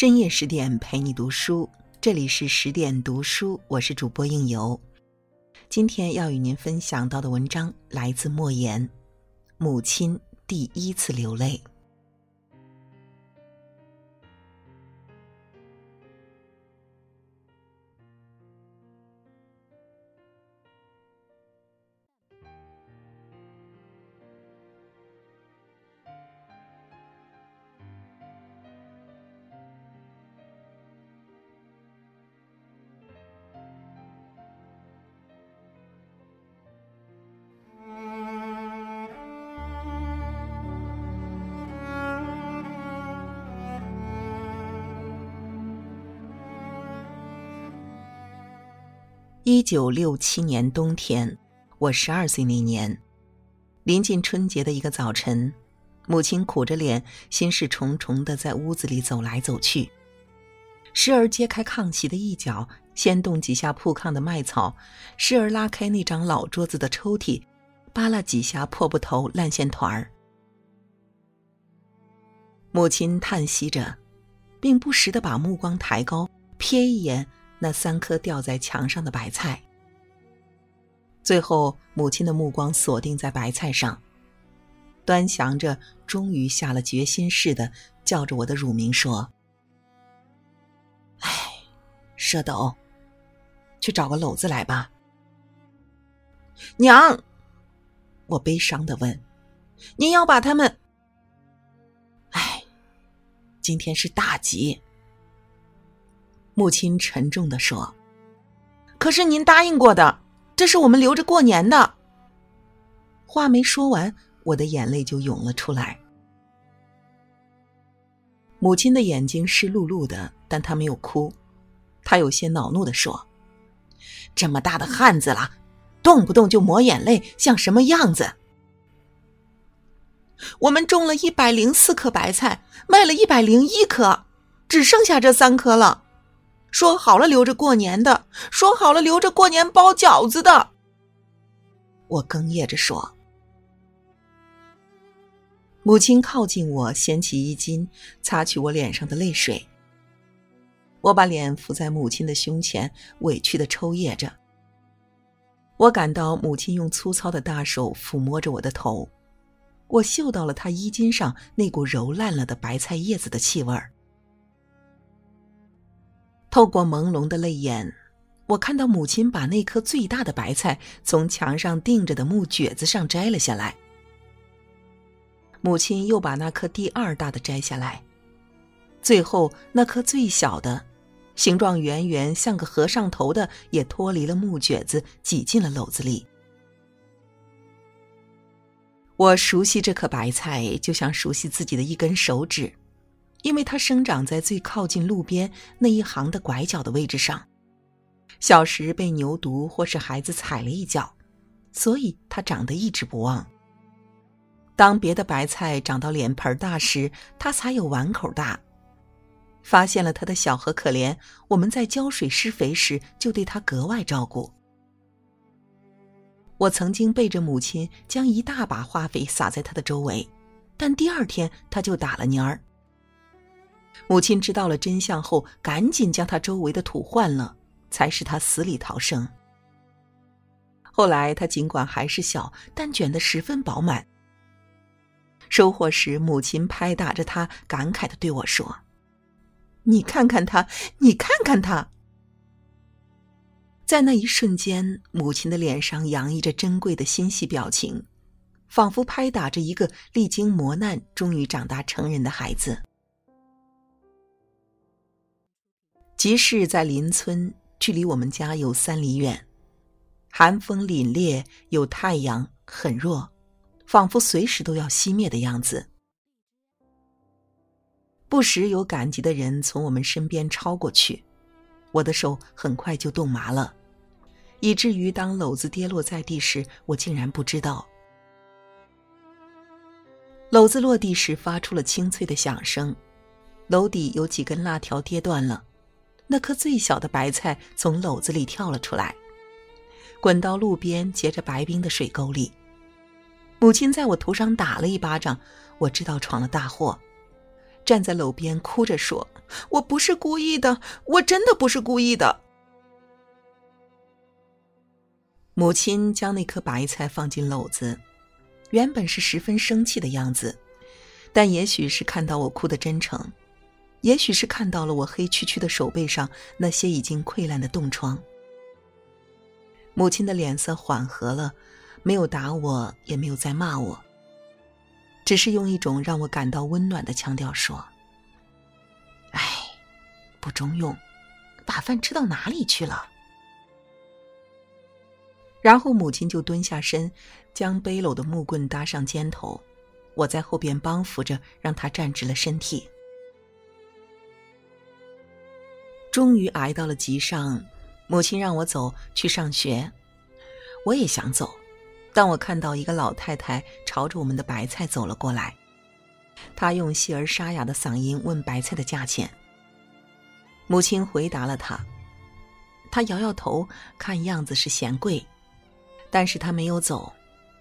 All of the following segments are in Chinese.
深夜十点陪你读书，这里是十点读书，我是主播应由。今天要与您分享到的文章来自莫言，《母亲第一次流泪》。一九六七年冬天，我十二岁那年，临近春节的一个早晨，母亲苦着脸，心事重重的在屋子里走来走去，时而揭开炕席的一角，掀动几下铺炕的麦草；时而拉开那张老桌子的抽屉，扒拉几下破布头、烂线团儿。母亲叹息着，并不时的把目光抬高，瞥一眼。那三颗吊在墙上的白菜，最后母亲的目光锁定在白菜上，端详着，终于下了决心似的叫着我的乳名说：“哎，舍斗，去找个篓子来吧。”娘，我悲伤的问：“您要把他们？”哎，今天是大吉。母亲沉重的说：“可是您答应过的，这是我们留着过年的。”话没说完，我的眼泪就涌了出来。母亲的眼睛湿漉漉的，但她没有哭，她有些恼怒的说：“这么大的汉子了，动不动就抹眼泪，像什么样子？”我们种了一百零四颗白菜，卖了一百零一颗，只剩下这三颗了。说好了留着过年的，说好了留着过年包饺子的。我哽咽着说。母亲靠近我，掀起衣襟，擦去我脸上的泪水。我把脸伏在母亲的胸前，委屈的抽噎着。我感到母亲用粗糙的大手抚摸着我的头，我嗅到了她衣襟上那股揉烂了的白菜叶子的气味儿。透过朦胧的泪眼，我看到母亲把那颗最大的白菜从墙上钉着的木橛子上摘了下来。母亲又把那颗第二大的摘下来，最后那颗最小的，形状圆圆像个和尚头的，也脱离了木橛子，挤进了篓子里。我熟悉这颗白菜，就像熟悉自己的一根手指。因为它生长在最靠近路边那一行的拐角的位置上，小时被牛犊或是孩子踩了一脚，所以它长得一直不旺。当别的白菜长到脸盆大时，它才有碗口大。发现了它的小和可怜，我们在浇水施肥时就对它格外照顾。我曾经背着母亲将一大把化肥撒在它的周围，但第二天它就打了蔫儿。母亲知道了真相后，赶紧将他周围的土换了，才使他死里逃生。后来他尽管还是小，但卷得十分饱满。收获时，母亲拍打着他，感慨的对我说：“你看看他，你看看他。”在那一瞬间，母亲的脸上洋溢着珍贵的欣喜表情，仿佛拍打着一个历经磨难、终于长大成人的孩子。集市在邻村，距离我们家有三里远。寒风凛冽，有太阳，很弱，仿佛随时都要熄灭的样子。不时有赶集的人从我们身边超过去，我的手很快就冻麻了，以至于当篓子跌落在地时，我竟然不知道。篓子落地时发出了清脆的响声，篓底有几根辣条跌断了。那颗最小的白菜从篓子里跳了出来，滚到路边结着白冰的水沟里。母亲在我头上打了一巴掌，我知道闯了大祸。站在篓边哭着说：“我不是故意的，我真的不是故意的。”母亲将那颗白菜放进篓子，原本是十分生气的样子，但也许是看到我哭的真诚，也许是看到了我黑黢黢的手背上那些已经溃烂的冻疮，母亲的脸色缓和了，没有打我，也没有再骂我，只是用一种让我感到温暖的腔调说：“哎，不中用，把饭吃到哪里去了？”然后母亲就蹲下身，将背篓的木棍搭上肩头，我在后边帮扶着，让她站直了身体。终于挨到了集上，母亲让我走去上学，我也想走，但我看到一个老太太朝着我们的白菜走了过来，她用细而沙哑的嗓音问白菜的价钱。母亲回答了她，她摇摇头，看样子是嫌贵。但是他没有走，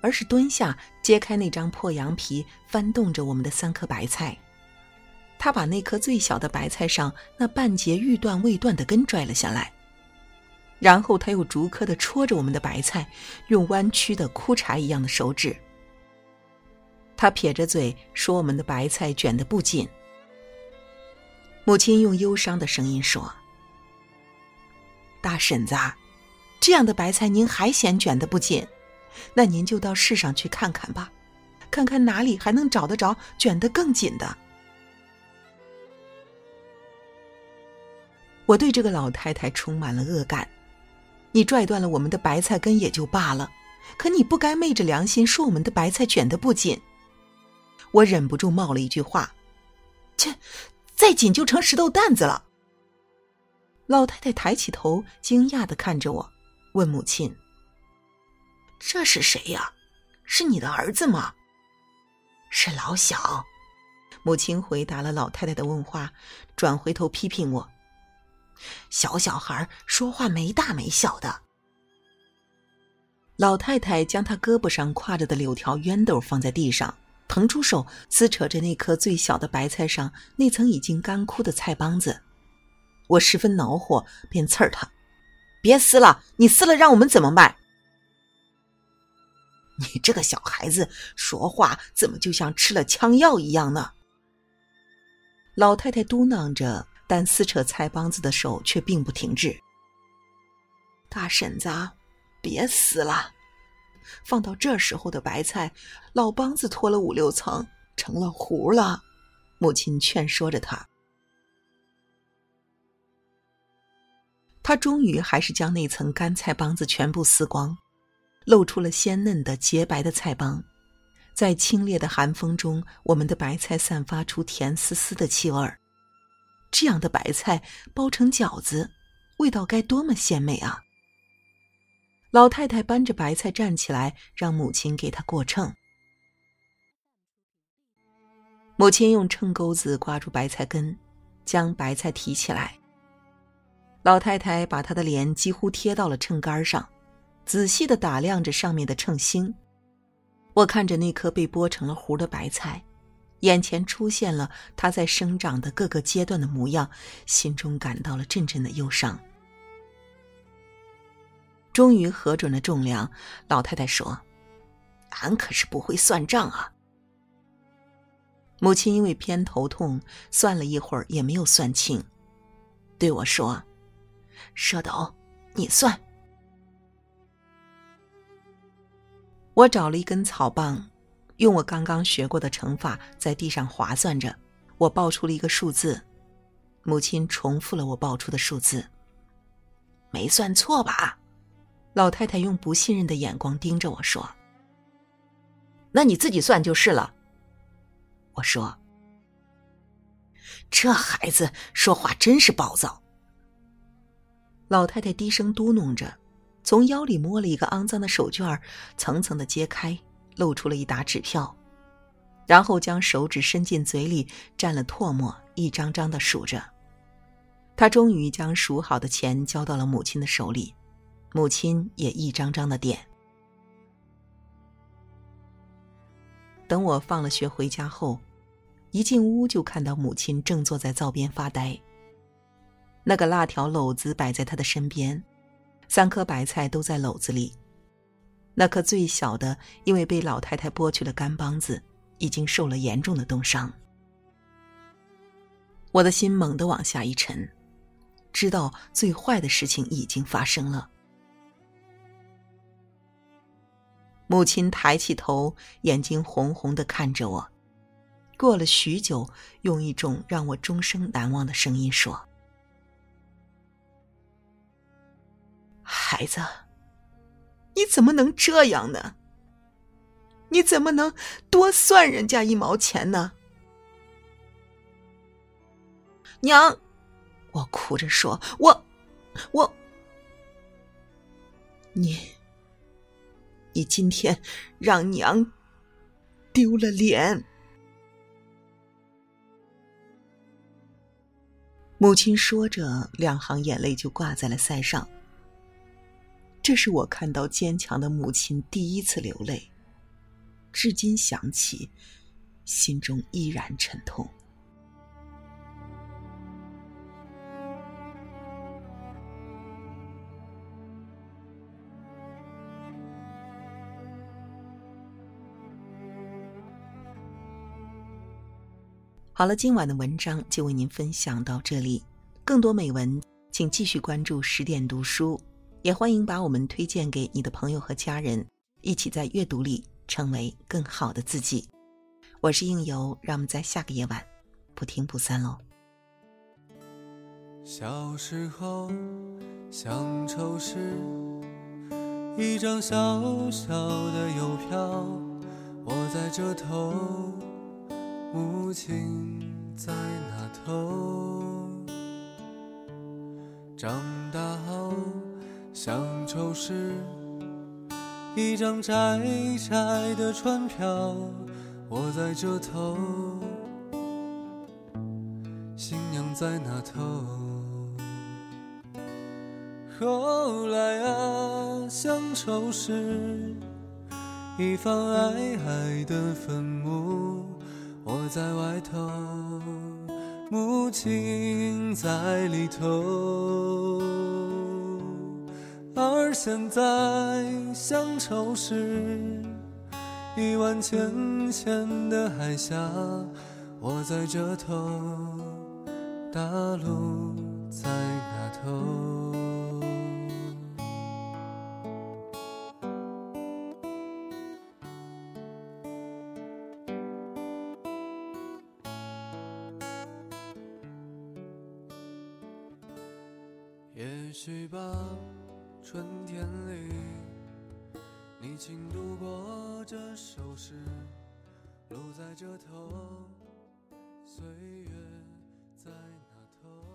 而是蹲下揭开那张破羊皮，翻动着我们的三颗白菜。他把那颗最小的白菜上那半截欲断未断的根拽了下来，然后他又逐颗的戳着我们的白菜，用弯曲的枯柴一样的手指。他撇着嘴说：“我们的白菜卷得不紧。”母亲用忧伤的声音说：“大婶子。”这样的白菜您还嫌卷得不紧，那您就到市上去看看吧，看看哪里还能找得着卷得更紧的。我对这个老太太充满了恶感，你拽断了我们的白菜根也就罢了，可你不该昧着良心说我们的白菜卷得不紧。我忍不住冒了一句话：“切，再紧就成石头担子了。”老太太抬起头，惊讶的看着我。问母亲：“这是谁呀？是你的儿子吗？”“是老小。”母亲回答了老太太的问话，转回头批评我：“小小孩说话没大没小的。”老太太将她胳膊上挎着的柳条熨斗放在地上，腾出手撕扯着那颗最小的白菜上那层已经干枯的菜帮子。我十分恼火，便刺儿他。别撕了！你撕了，让我们怎么卖？你这个小孩子说话怎么就像吃了枪药一样呢？老太太嘟囔着，但撕扯菜帮子的手却并不停止。大婶子，别撕了！放到这时候的白菜，老帮子脱了五六层，成了糊了。母亲劝说着他。他终于还是将那层干菜帮子全部撕光，露出了鲜嫩的洁白的菜帮。在清冽的寒风中，我们的白菜散发出甜丝丝的气味儿。这样的白菜包成饺子，味道该多么鲜美啊！老太太搬着白菜站起来，让母亲给她过秤。母亲用秤钩子挂住白菜根，将白菜提起来。老太太把她的脸几乎贴到了秤杆上，仔细的打量着上面的秤星。我看着那颗被剥成了糊的白菜，眼前出现了它在生长的各个阶段的模样，心中感到了阵阵的忧伤。终于核准了重量，老太太说：“俺可是不会算账啊。”母亲因为偏头痛，算了一会儿也没有算清，对我说。赊斗，你算。我找了一根草棒，用我刚刚学过的乘法在地上划算着，我报出了一个数字。母亲重复了我报出的数字。没算错吧？老太太用不信任的眼光盯着我说：“那你自己算就是了。”我说：“这孩子说话真是暴躁。”老太太低声嘟哝着，从腰里摸了一个肮脏的手绢层层的揭开，露出了一沓纸票，然后将手指伸进嘴里蘸了唾沫，一张张的数着。他终于将数好的钱交到了母亲的手里，母亲也一张张的点。等我放了学回家后，一进屋就看到母亲正坐在灶边发呆。那个辣条篓子摆在他的身边，三颗白菜都在篓子里。那颗最小的，因为被老太太剥去了干帮子，已经受了严重的冻伤。我的心猛地往下一沉，知道最坏的事情已经发生了。母亲抬起头，眼睛红红的看着我，过了许久，用一种让我终生难忘的声音说：“孩子。”你怎么能这样呢？你怎么能多算人家一毛钱呢？娘，我哭着说：“我，我，你，你今天让娘丢了脸。”母亲说着，两行眼泪就挂在了腮上。这是我看到坚强的母亲第一次流泪，至今想起，心中依然沉痛。好了，今晚的文章就为您分享到这里，更多美文请继续关注十点读书。也欢迎把我们推荐给你的朋友和家人，一起在阅读里成为更好的自己。我是应由，让我们在下个夜晚不听不散喽。小时候，乡愁是一张小小的邮票，我在这头，母亲在那头，长大后。乡愁是一张窄窄的船票，我在这头，新娘在那头。后来啊，乡愁是一方矮矮的坟墓，我在外头，母亲在里头。而现在，乡愁是一湾浅浅的海峡，我在这头，大陆在那头。这首诗，路在这头，岁月在那头。